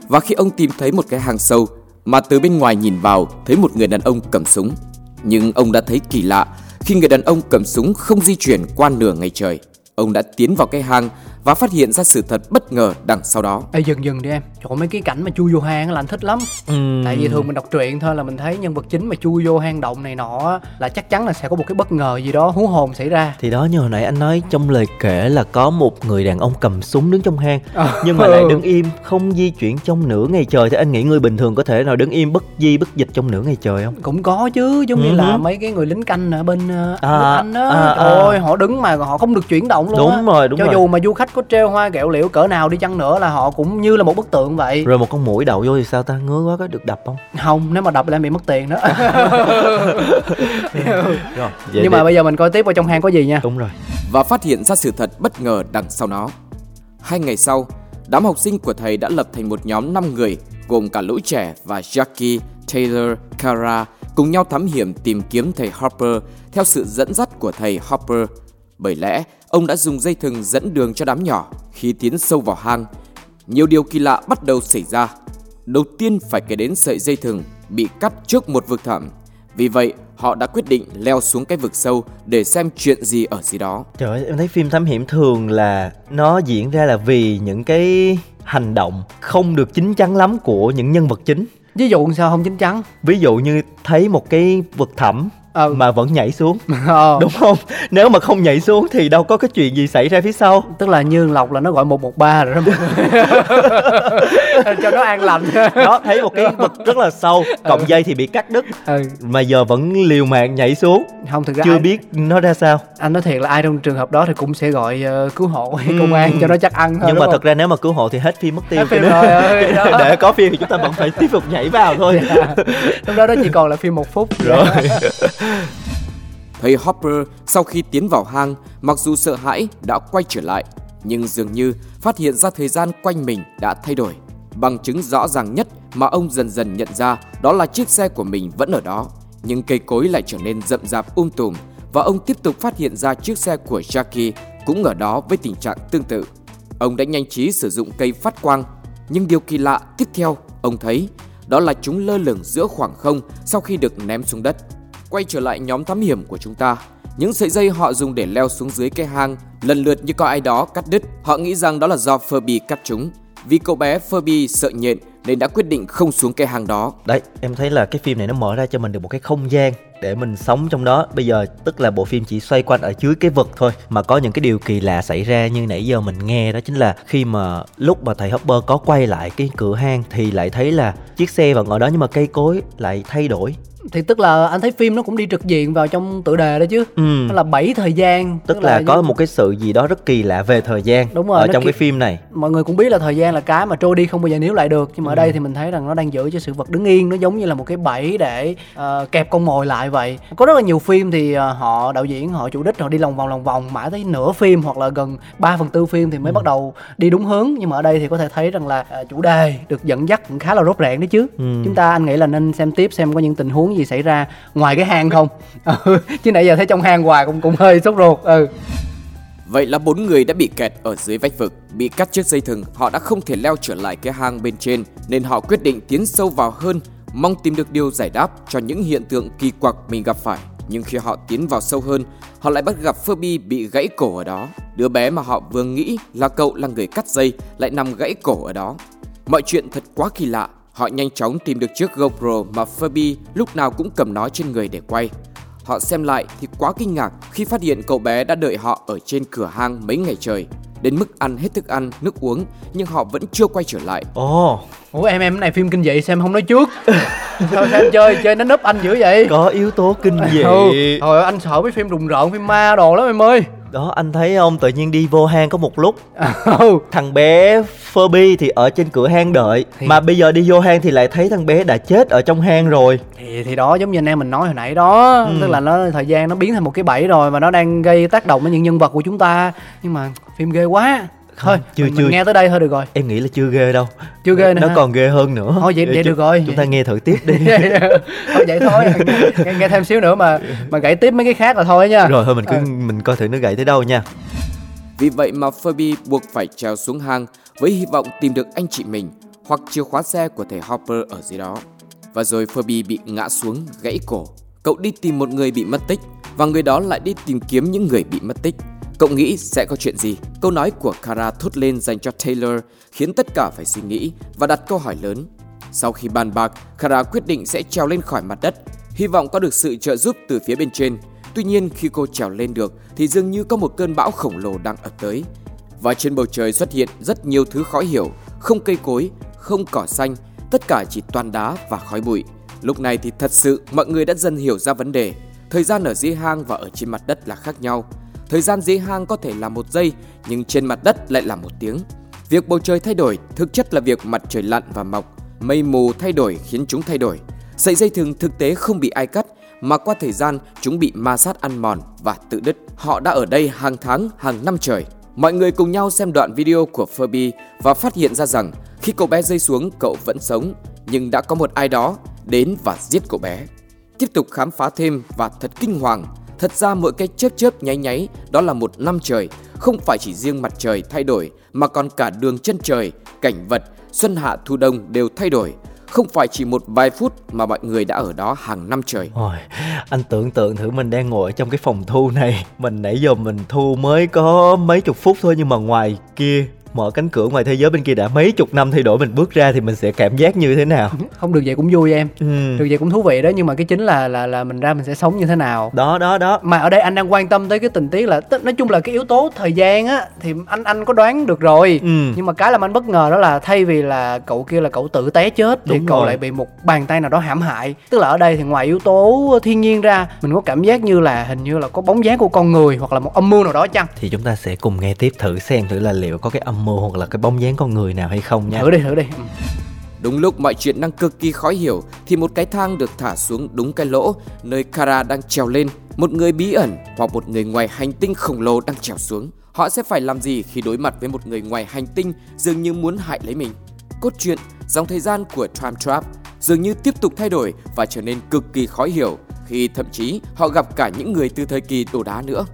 Và khi ông tìm thấy một cái hang sâu mà từ bên ngoài nhìn vào thấy một người đàn ông cầm súng. Nhưng ông đã thấy kỳ lạ khi người đàn ông cầm súng không di chuyển qua nửa ngày trời. Ông đã tiến vào cái hang và phát hiện ra sự thật bất ngờ đằng sau đó. Ê dừng dừng đi em Trời mấy cái cảnh mà chui vô hang là anh thích lắm Ừm. Tại vì thường mình đọc truyện thôi là mình thấy nhân vật chính mà chui vô hang động này nọ Là chắc chắn là sẽ có một cái bất ngờ gì đó hú hồn xảy ra thì đó như hồi nãy anh nói trong lời kể là có một người đàn ông cầm súng đứng trong hang Ờ. nhưng mà lại đứng im không di chuyển trong nửa ngày trời thì anh nghĩ người bình thường có thể nào đứng im bất di bất dịch trong nửa ngày trời không cũng có chứ giống như Ừ là hứ. mấy cái người lính canh ở bên uh, À, Anh á à, trời à. ơi họ đứng mà họ không được chuyển động luôn Đúng á. rồi, đúng cho rồi. dù mà du khách có treo hoa kẹo liễu cỡ nào đi chăng nữa là họ cũng như là một bức tượng vậy. Rồi một con mũi đậu vô thì sao ta? Ngứa quá có được đập không? Không nếu mà đập là em bị mất tiền đó. [laughs] Rồi vậy nhưng mà thì- bây giờ mình coi tiếp vào trong hang có gì nha. Đúng rồi. Và phát hiện ra sự thật bất ngờ đằng sau nó. Hai ngày sau, đám học sinh của thầy đã lập thành một nhóm 5 người gồm cả lũ trẻ và Jackie, Taylor, Kara cùng nhau thám hiểm tìm kiếm thầy Harper theo sự dẫn dắt của thầy Harper. Bởi lẽ, ông đã dùng dây thừng dẫn đường cho đám nhỏ khi tiến sâu vào hang. Nhiều điều kỳ lạ bắt đầu xảy ra. Đầu tiên phải kể đến sợi dây thừng bị cắt trước một vực thẳm. Vì vậy, họ đã quyết định leo xuống cái vực sâu để xem chuyện gì ở dưới đó. trời ơi, em thấy phim thám hiểm thường là nó diễn ra là vì những cái hành động không được chín chắn lắm của những nhân vật chính ví dụ sao không chín chắn ví dụ như thấy một cái vực thẳm Ừ. mà vẫn nhảy xuống. [laughs] Ờ. đúng không? Nếu mà không nhảy xuống thì đâu có cái chuyện gì xảy ra phía sau. Tức là như lộc là nó gọi 113 rồi đó [laughs] [laughs] cho nó an lành. Đó thấy một cái vực rất là sâu cọng dây thì bị cắt đứt. Ừ. mà giờ vẫn liều mạng nhảy xuống. Không thực ra chưa ai- biết nó ra sao. Anh nói thiệt là ai trong trường hợp đó thì cũng sẽ gọi ờ, cứu hộ hay Ừm. công an cho nó chắc ăn thôi nhưng mà không? thật ra nếu mà cứu hộ thì hết phim mất tiêu. Hết phim rồi, ơi, đó. để có phim thì chúng ta vẫn phải tiếp tục nhảy vào thôi. Lúc đó nó chỉ còn là phim một phút. Rồi Thầy Hopper sau khi tiến vào hang, mặc dù sợ hãi đã quay trở lại, nhưng dường như phát hiện ra thời gian quanh mình đã thay đổi. Bằng chứng rõ ràng nhất mà ông dần dần nhận ra đó là chiếc xe của mình vẫn ở đó, nhưng cây cối lại trở nên rậm rạp um tùm và ông tiếp tục phát hiện ra chiếc xe của Jackie cũng ở đó với tình trạng tương tự. Ông đã nhanh trí sử dụng cây phát quang, nhưng điều kỳ lạ tiếp theo ông thấy đó là chúng lơ lửng giữa khoảng không sau khi được ném xuống đất. Quay trở lại nhóm thám hiểm của chúng ta, những sợi dây họ dùng để leo xuống dưới cái hang lần lượt như có ai đó cắt đứt. Họ nghĩ rằng đó là do Furby cắt chúng. Vì cậu bé Furby sợ nhện nên đã quyết định không xuống cái hang đó. đấy em thấy là cái phim này nó mở ra cho mình được một cái không gian để mình sống trong đó. Bây giờ tức là bộ phim chỉ xoay quanh ở dưới cái vực thôi mà có những cái điều kỳ lạ xảy ra như nãy giờ mình nghe đó chính là khi mà lúc mà thầy Hopper có quay lại cái cửa hang thì lại thấy là chiếc xe vẫn ở đó nhưng mà cây cối lại thay đổi. Thì tức là anh thấy phim nó cũng đi trực diện vào trong tựa đề đó chứ. Ừ. nó là bảy thời gian. Tức là có một cái sự gì đó rất kỳ lạ về thời gian Đúng rồi, ở trong ki- cái phim này. Mọi người cũng biết là thời gian là cái mà trôi đi không bao giờ níu lại được nhưng mà ở đây thì mình thấy rằng nó đang giữ cho sự vật đứng yên nó giống như là một cái bẫy để ờ, kẹp con mồi lại vậy. Có rất là nhiều phim thì ờ, họ đạo diễn họ chủ đích họ đi lòng vòng lòng vòng mãi tới nửa phim hoặc là gần 3 phần tư phim thì mới bắt đầu đi đúng hướng. Nhưng mà ở đây thì có thể thấy rằng là ờ, chủ đề được dẫn dắt cũng khá là rốt ràng đấy chứ. Ừ. chúng ta anh nghĩ là nên xem tiếp xem có những tình huống gì xảy ra ngoài cái hang không? Ừ, chứ nãy giờ thấy trong hang hoài cũng cũng hơi sốt ruột ừ. Vậy là bốn người đã bị kẹt ở dưới vách vực, bị cắt chiếc dây thừng, họ đã không thể leo trở lại cái hang bên trên nên họ quyết định tiến sâu vào hơn, mong tìm được điều giải đáp cho những hiện tượng kỳ quặc mình gặp phải. Nhưng khi họ tiến vào sâu hơn, họ lại bắt gặp Furby bị gãy cổ ở đó. Đứa bé mà họ vừa nghĩ là cậu là người cắt dây lại nằm gãy cổ ở đó. Mọi chuyện thật quá kỳ lạ. Họ nhanh chóng tìm được chiếc GoPro mà Furby lúc nào cũng cầm nó trên người để quay. Họ xem lại thì quá kinh ngạc khi phát hiện cậu bé đã đợi họ ở trên cửa hang mấy ngày trời. Đến mức ăn hết thức ăn, nước uống nhưng họ vẫn chưa quay trở lại. ồ ủa em em cái này phim kinh dị xem không nói trước [laughs] sao xem chơi chơi nó núp anh dữ vậy có yếu tố kinh dị ừ. Ơi, anh sợ mấy phim rùng rợn phim ma đồ lắm em ơi đó anh thấy không? Tự nhiên đi vô hang có một lúc. [laughs] Ừ. thằng bé Furby thì ở trên cửa hang đợi. Thì- mà bây giờ đi vô hang thì lại thấy thằng bé đã chết ở trong hang rồi. Thì thì đó giống như anh em mình nói hồi nãy đó. Ừ. tức là nó thời gian nó biến thành một cái bẫy rồi và nó đang gây tác động đến những nhân vật của chúng ta. Nhưng mà phim ghê quá thôi chưa- mình, chưa. nghe tới đây thôi được rồi em nghĩ là chưa ghê đâu Chưa ghê nữa nó hả? còn ghê hơn nữa Thôi vậy- vậy Chúng- được rồi. chúng ta nghe thử tiếp đi [laughs] thôi vậy thôi nghe, nghe thêm xíu nữa mà mà gãy tiếp mấy cái khác là thôi nha rồi thôi mình cứ Ừ. mình coi thử nó gãy tới đâu nha Vì vậy mà Furby buộc phải trèo xuống hang với hy vọng tìm được anh chị mình hoặc chìa khóa xe của thầy Hopper ở dưới đó. Và rồi Furby bị ngã xuống gãy cổ. Cậu đi tìm một người bị mất tích và người đó lại đi tìm kiếm những người bị mất tích. Cậu nghĩ sẽ có chuyện gì? Câu nói của Kara thốt lên dành cho Taylor khiến tất cả phải suy nghĩ và đặt câu hỏi lớn. Sau khi bàn bạc, Kara quyết định sẽ trèo lên khỏi mặt đất, hy vọng có được sự trợ giúp từ phía bên trên. Tuy nhiên khi cô trèo lên được thì dường như có một cơn bão khổng lồ đang ập tới. Và trên bầu trời xuất hiện rất nhiều thứ khó hiểu, không cây cối, không cỏ xanh, tất cả chỉ toàn đá và khói bụi. Lúc này thì thật sự mọi người đã dần hiểu ra vấn đề. Thời gian ở dưới hang và ở trên mặt đất là khác nhau. Thời gian dưới hang có thể là một giây, nhưng trên mặt đất lại là một tiếng. Việc bầu trời thay đổi thực chất là việc mặt trời lặn và mọc. Mây mù thay đổi khiến chúng thay đổi. Sợi dây thừng thực tế không bị ai cắt, mà qua thời gian chúng bị ma sát ăn mòn và tự đứt. Họ đã ở đây hàng tháng, hàng năm trời. Mọi người cùng nhau xem đoạn video của Furby và phát hiện ra rằng khi cậu bé rơi xuống cậu vẫn sống, nhưng đã có một ai đó đến và giết cậu bé. Tiếp tục khám phá thêm và thật kinh hoàng. Thật ra mỗi cái chớp chớp nháy nháy đó là một năm trời, không phải chỉ riêng mặt trời thay đổi mà còn cả đường chân trời, cảnh vật, xuân hạ thu đông đều thay đổi. Không phải chỉ một vài phút mà mọi người đã ở đó hàng năm trời. Ôi, anh tưởng tượng thử mình đang ngồi ở trong cái phòng thu này Mình nãy giờ mình thu mới có mấy chục phút thôi Nhưng mà ngoài kia mở cánh cửa ngoài thế giới bên kia đã mấy chục năm thay đổi mình bước ra thì mình sẽ cảm giác như thế nào? Không được vậy cũng vui em. Ừ. được vậy cũng thú vị đó nhưng mà cái chính là là là mình ra mình sẽ sống như thế nào. Đó đó đó. Mà ở đây anh đang quan tâm tới cái tình tiết là nói chung là cái yếu tố thời gian á thì anh anh có đoán được rồi. Ừ. nhưng mà cái làm anh bất ngờ đó là thay vì là cậu kia là cậu tự té chết thì Đúng cậu rồi. lại bị một bàn tay nào đó hãm hại. Tức là ở đây thì ngoài yếu tố thiên nhiên ra mình có cảm giác như là hình như là có bóng dáng của con người hoặc là một âm mưu nào đó chăng? Thì chúng ta sẽ cùng nghe tiếp thử xem thử là liệu có cái âm mưu hoặc là cái bóng dáng con người nào hay không nha thử đi thử đi Ừ. Đúng lúc mọi chuyện đang cực kỳ khó hiểu thì một cái thang được thả xuống đúng cái lỗ nơi Kara đang trèo lên. Một người bí ẩn hoặc một người ngoài hành tinh khổng lồ đang trèo xuống. Họ sẽ phải làm gì khi đối mặt với một người ngoài hành tinh dường như muốn hại lấy mình? Cốt truyện, dòng thời gian của Time Trap dường như tiếp tục thay đổi và trở nên cực kỳ khó hiểu khi thậm chí họ gặp cả những người từ thời kỳ đồ đá nữa.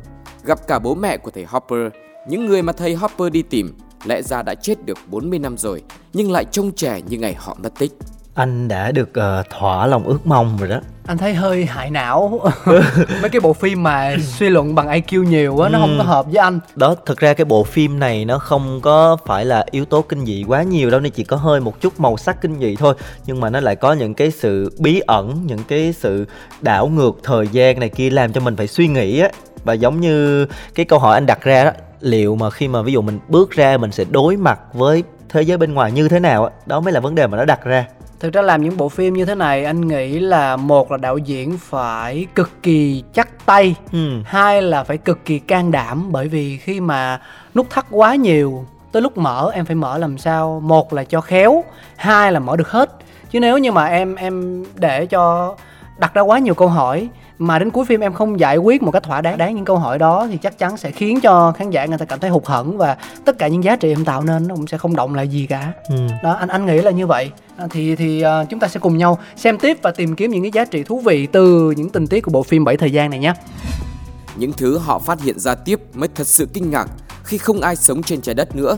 Gặp cả bố mẹ của thầy Hopper, những người mà thầy Hopper đi tìm lẽ ra đã chết được 40 năm rồi nhưng lại trông trẻ như ngày họ mất tích. anh đã được ờ, thỏa lòng ước mong rồi đó. Anh thấy hơi hại não. [laughs] Mấy cái bộ phim mà suy luận bằng IQ nhiều á nó không có hợp với anh. Đó thực ra cái bộ phim này nó không có phải là yếu tố kinh dị quá nhiều đâu nên chỉ có hơi một chút màu sắc kinh dị thôi. Nhưng mà nó lại có những cái sự bí ẩn những cái sự đảo ngược thời gian này kia làm cho mình phải suy nghĩ á. Và giống như cái câu hỏi anh đặt ra đó liệu mà khi mà ví dụ mình bước ra mình sẽ đối mặt với thế giới bên ngoài như thế nào á đó mới là vấn đề mà nó đặt ra. Thực ra làm những bộ phim như thế này anh nghĩ là một là đạo diễn phải cực kỳ chắc tay ừ. hai là phải cực kỳ can đảm bởi vì khi mà nút thắt quá nhiều tới lúc mở em phải mở làm sao? Một là cho khéo hai là mở được hết. Chứ nếu như mà em em để cho đặt ra quá nhiều câu hỏi mà đến cuối phim em không giải quyết một cách thỏa đáng đáng những câu hỏi đó thì chắc chắn sẽ khiến cho khán giả người ta cảm thấy hụt hẫng và tất cả những giá trị em tạo nên nó cũng sẽ không động lại gì cả ừ. đó anh anh nghĩ là như vậy à, thì thì uh, chúng ta sẽ cùng nhau xem tiếp và tìm kiếm những cái giá trị thú vị từ những tình tiết của bộ phim bảy thời gian này nhé Những thứ họ phát hiện ra tiếp mới thật sự kinh ngạc khi không ai sống trên trái đất nữa,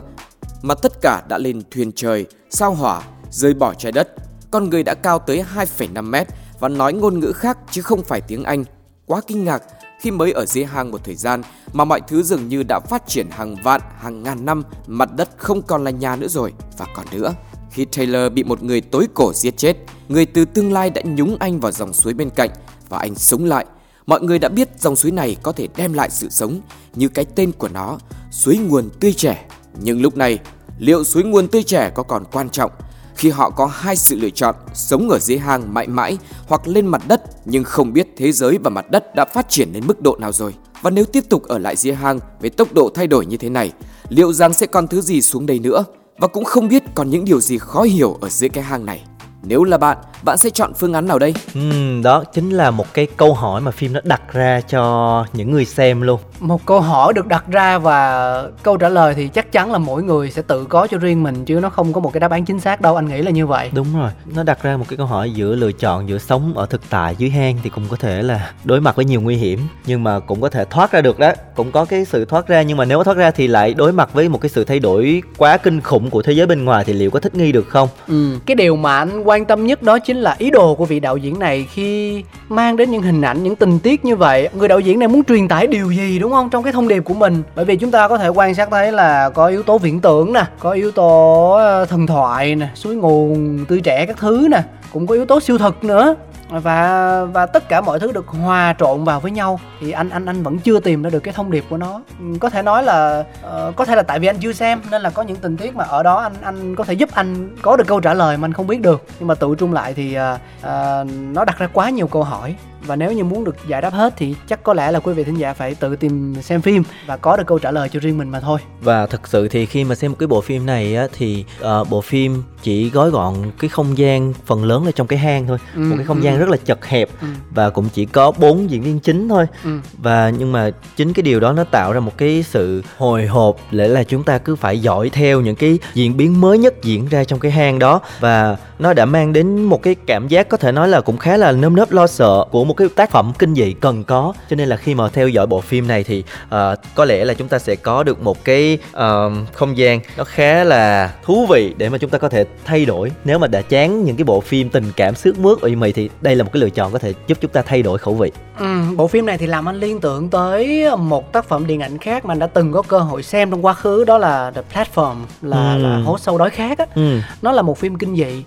mà tất cả đã lên thuyền trời, sao hỏa, rời bỏ trái đất. Con người đã cao tới 2,5 mét và nói ngôn ngữ khác chứ không phải tiếng Anh. Quá kinh ngạc khi mới ở dưới hang một thời gian mà mọi thứ dường như đã phát triển hàng vạn, hàng ngàn năm, mặt đất không còn là nhà nữa rồi và còn nữa. Khi Taylor bị một người tối cổ giết chết, người từ tương lai đã nhúng anh vào dòng suối bên cạnh và anh sống lại. Mọi người đã biết dòng suối này có thể đem lại sự sống như cái tên của nó, suối nguồn tươi trẻ. Nhưng lúc này, liệu suối nguồn tươi trẻ có còn quan trọng khi họ có hai sự lựa chọn sống ở dưới hang mãi mãi hoặc lên mặt đất nhưng không biết thế giới và mặt đất đã phát triển đến mức độ nào rồi. Và nếu tiếp tục ở lại dưới hang với tốc độ thay đổi như thế này, liệu rằng sẽ còn thứ gì xuống đây nữa? Và cũng không biết còn những điều gì khó hiểu ở dưới cái hang này. Nếu là bạn, bạn sẽ chọn phương án nào đây? Ừm, đó chính là một cái câu hỏi mà phim nó đặt ra cho những người xem luôn một câu hỏi được đặt ra và câu trả lời thì chắc chắn là mỗi người sẽ tự có cho riêng mình chứ nó không có một cái đáp án chính xác đâu anh nghĩ là như vậy Đúng rồi, nó đặt ra một cái câu hỏi giữa lựa chọn giữa sống ở thực tại dưới hang thì cũng có thể là đối mặt với nhiều nguy hiểm nhưng mà cũng có thể thoát ra được đó, cũng có cái sự thoát ra nhưng mà nếu thoát ra thì lại đối mặt với một cái sự thay đổi quá kinh khủng của thế giới bên ngoài thì liệu có thích nghi được không? ừ. cái điều mà anh quan tâm nhất đó chính là ý đồ của vị đạo diễn này khi mang đến những hình ảnh, những tình tiết như vậy. Người đạo diễn này muốn truyền tải điều gì đúng không trong cái thông điệp của mình? Bởi vì chúng ta có thể quan sát thấy là có yếu tố viễn tưởng nè, có yếu tố ờ, thần thoại nè, suối nguồn, tươi trẻ các thứ nè, cũng có yếu tố siêu thực nữa và và tất cả mọi thứ được hòa trộn vào với nhau. Thì anh anh anh vẫn chưa tìm ra được cái thông điệp của nó. Ừ, có thể nói là uh, có thể là tại vì anh chưa xem nên là có những tình tiết mà ở đó anh anh có thể giúp anh có được câu trả lời mà anh không biết được. Nhưng mà tự trung lại thì uh, uh, nó đặt ra quá nhiều câu hỏi và nếu như muốn được giải đáp hết thì chắc có lẽ là quý vị thính giả phải tự tìm xem phim và có được câu trả lời cho riêng mình mà thôi Và thực sự thì khi mà xem một cái bộ phim này á thì ờ, bộ phim chỉ gói gọn cái không gian phần lớn là trong cái hang thôi, Ừ, một cái không ừ. gian rất là chật hẹp Ừ. và cũng chỉ có bốn diễn viên chính thôi. Ừ. Và nhưng mà chính cái điều đó nó tạo ra một cái sự hồi hộp để là chúng ta cứ phải dõi theo những cái diễn biến mới nhất diễn ra trong cái hang đó và nó đã mang đến một cái cảm giác có thể nói là cũng khá là nơm nớp lo sợ của một cái tác phẩm kinh dị cần có. Cho nên là khi mà theo dõi bộ phim này thì ờ, có lẽ là chúng ta sẽ có được một cái ờ, không gian nó khá là thú vị để mà chúng ta có thể thay đổi. Nếu mà đã chán những cái bộ phim tình cảm sướt mướt ủy mị thì đây là một cái lựa chọn có thể giúp chúng ta thay đổi khẩu vị. Ừ, bộ phim này thì làm anh liên tưởng tới một tác phẩm điện ảnh khác mà anh đã từng có cơ hội xem trong quá khứ đó là The Platform là, Ừ. là hố sâu đói khát á. Ừ. nó là một phim kinh dị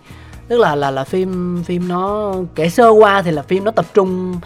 tức là là là phim phim nó kể sơ qua thì là phim nó tập trung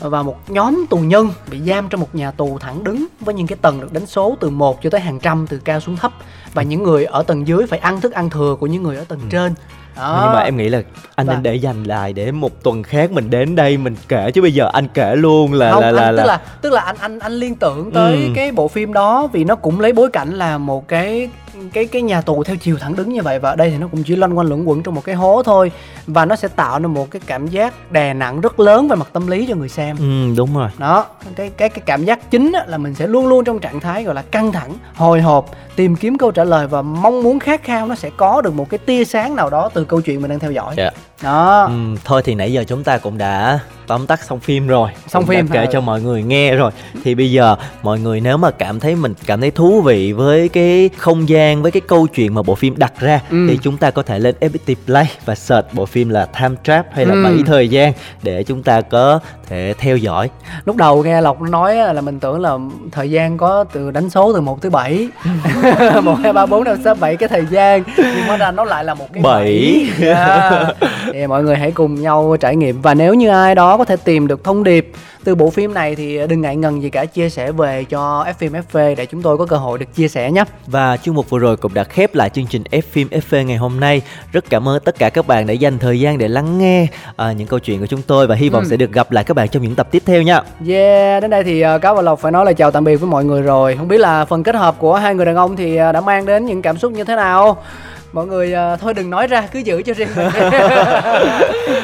vào một nhóm tù nhân bị giam trong một nhà tù thẳng đứng với những cái tầng được đánh số từ 1 cho tới hàng trăm từ cao xuống thấp. Và những người ở tầng dưới phải ăn thức ăn thừa của những người ở tầng trên đó. nhưng mà em nghĩ là anh Và- nên để dành lại để một tuần khác mình đến đây mình kể chứ bây giờ anh kể luôn là không là là, anh, là tức là tức là anh anh anh liên tưởng tới Ừ. cái bộ phim đó vì nó cũng lấy bối cảnh là một cái cái cái nhà tù theo chiều thẳng đứng như vậy và ở đây thì nó cũng chỉ loanh quanh luẩn quẩn trong một cái hố thôi và nó sẽ tạo nên một cái cảm giác đè nặng rất lớn về mặt tâm lý cho người xem ừ đúng rồi đó cái cái cái cảm giác chính á, là mình sẽ luôn luôn trong trạng thái gọi là căng thẳng hồi hộp tìm kiếm câu trả lời và mong muốn khát khao nó sẽ có được một cái tia sáng nào đó từ câu chuyện mình đang theo dõi yeah đó Ừ, thôi thì nãy giờ chúng ta cũng đã tóm tắt xong phim rồi Xong cũng phim, kể ừ. cho mọi người nghe rồi thì bây giờ mọi người nếu mà cảm thấy mình cảm thấy thú vị với cái không gian với cái câu chuyện mà bộ phim đặt ra Ừ. thì chúng ta có thể lên FPT Play và search bộ phim là Time Trap hay là Ừ. bảy thời gian để chúng ta có thể theo dõi lúc đầu nghe lộc nói là mình tưởng là thời gian có từ đánh số từ 1 tới 7 [laughs] một hai ba bốn năm sáu bảy cái thời gian nhưng hóa ra nó lại là một cái Bảy. [laughs] Thì mọi người hãy cùng nhau trải nghiệm và nếu như ai đó có thể tìm được thông điệp từ bộ phim này thì đừng ngại ngần gì cả chia sẻ về cho F phim FV để chúng tôi có cơ hội được chia sẻ nhé Và chuyên mục vừa rồi cũng đã khép lại chương trình F phim FV ngày hôm nay. Rất cảm ơn tất cả các bạn đã dành thời gian để lắng nghe à, những câu chuyện của chúng tôi và hy vọng Ừ. sẽ được gặp lại các bạn trong những tập tiếp theo nha. Yeah, đến đây thì uh, Cáo và Lộc phải nói lời chào tạm biệt với mọi người rồi Không biết là phần kết hợp của hai người đàn ông thì uh, đã mang đến những cảm xúc như thế nào Mọi người uh, thôi đừng nói ra, cứ giữ cho riêng mình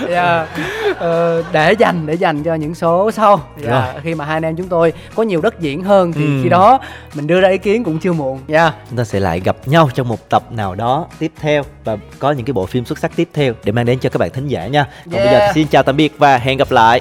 yeah. [laughs] Ờ, Để dành, để dành cho những số sau yeah. Khi mà hai anh em chúng tôi có nhiều đất diễn hơn Thì Ừ. khi đó mình đưa ra ý kiến cũng chưa muộn yeah. Chúng ta sẽ lại gặp nhau trong một tập nào đó tiếp theo và có những cái bộ phim xuất sắc tiếp theo để mang đến cho các bạn thính giả nha. Còn bây giờ Yeah. xin chào tạm biệt và hẹn gặp lại.